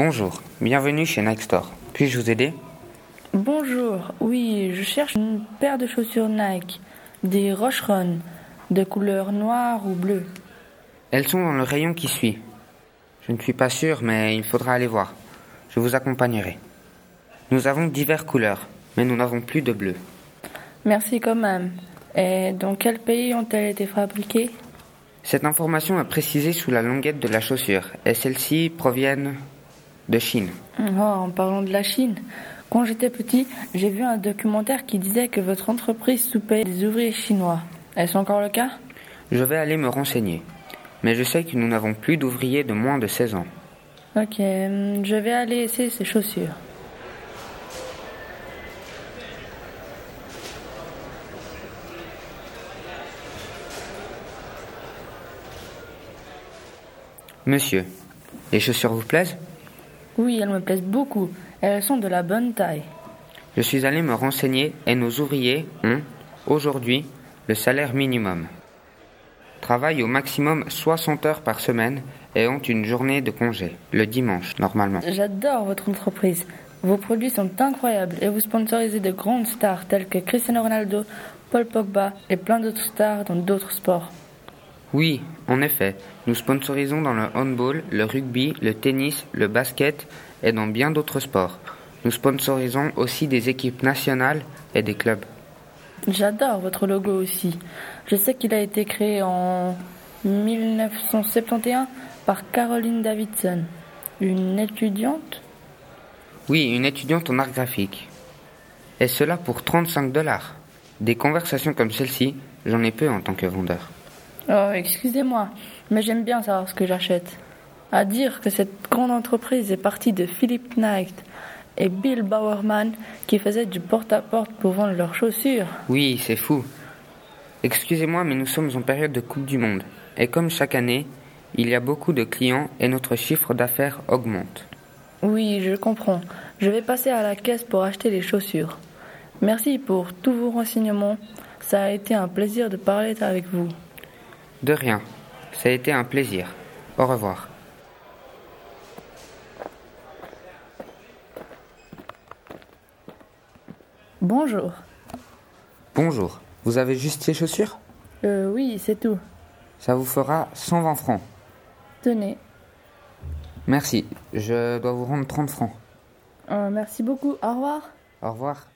Bonjour, bienvenue chez Nike Store. Puis-je vous aider? Bonjour, oui, je cherche une paire de chaussures Nike, des Rocheron, de couleur noire ou bleue. Elles sont dans le rayon qui suit. Je ne suis pas sûr, mais il faudra aller voir. Je vous accompagnerai. Nous avons diverses couleurs, mais nous n'avons plus de bleu. Merci quand même. Et dans quel pays ont-elles été fabriquées? Cette information est précisée sous la longuette de la chaussure, et celles-ci proviennent de Chine. Oh, en parlant de la Chine, quand j'étais petit, j'ai vu un documentaire qui disait que votre entreprise soupait des ouvriers chinois. Est-ce encore le cas? Je vais aller me renseigner. Mais je sais que nous n'avons plus d'ouvriers de moins de 16 ans. Ok, hum, je vais aller essayer ces chaussures. Monsieur, les chaussures vous plaisent? Oui, elles me plaisent beaucoup. Elles sont de la bonne taille. Je suis allé me renseigner et nos ouvriers ont, aujourd'hui, le salaire minimum. Travaillent au maximum 60 heures par semaine et ont une journée de congé, le dimanche normalement. J'adore votre entreprise. Vos produits sont incroyables et vous sponsorisez de grandes stars telles que Cristiano Ronaldo, Paul Pogba et plein d'autres stars dans d'autres sports. Oui, en effet, nous sponsorisons dans le handball, le rugby, le tennis, le basket et dans bien d'autres sports. Nous sponsorisons aussi des équipes nationales et des clubs. J'adore votre logo aussi. Je sais qu'il a été créé en 1971 par Caroline Davidson, une étudiante. Oui, une étudiante en art graphique. Et cela pour 35 dollars. Des conversations comme celle-ci, j'en ai peu en tant que vendeur. Oh, excusez-moi, mais j'aime bien savoir ce que j'achète. À dire que cette grande entreprise est partie de Philip Knight et Bill Bowerman qui faisaient du porte-à-porte pour vendre leurs chaussures. Oui, c'est fou. Excusez-moi, mais nous sommes en période de Coupe du Monde. Et comme chaque année, il y a beaucoup de clients et notre chiffre d'affaires augmente. Oui, je comprends. Je vais passer à la caisse pour acheter les chaussures. Merci pour tous vos renseignements. Ça a été un plaisir de parler avec vous. De rien. Ça a été un plaisir. Au revoir. Bonjour. Bonjour. Vous avez juste ces chaussures? Euh, oui, c'est tout. Ça vous fera 120 francs. Tenez. Merci. Je dois vous rendre 30 francs. Euh, merci beaucoup. Au revoir. Au revoir.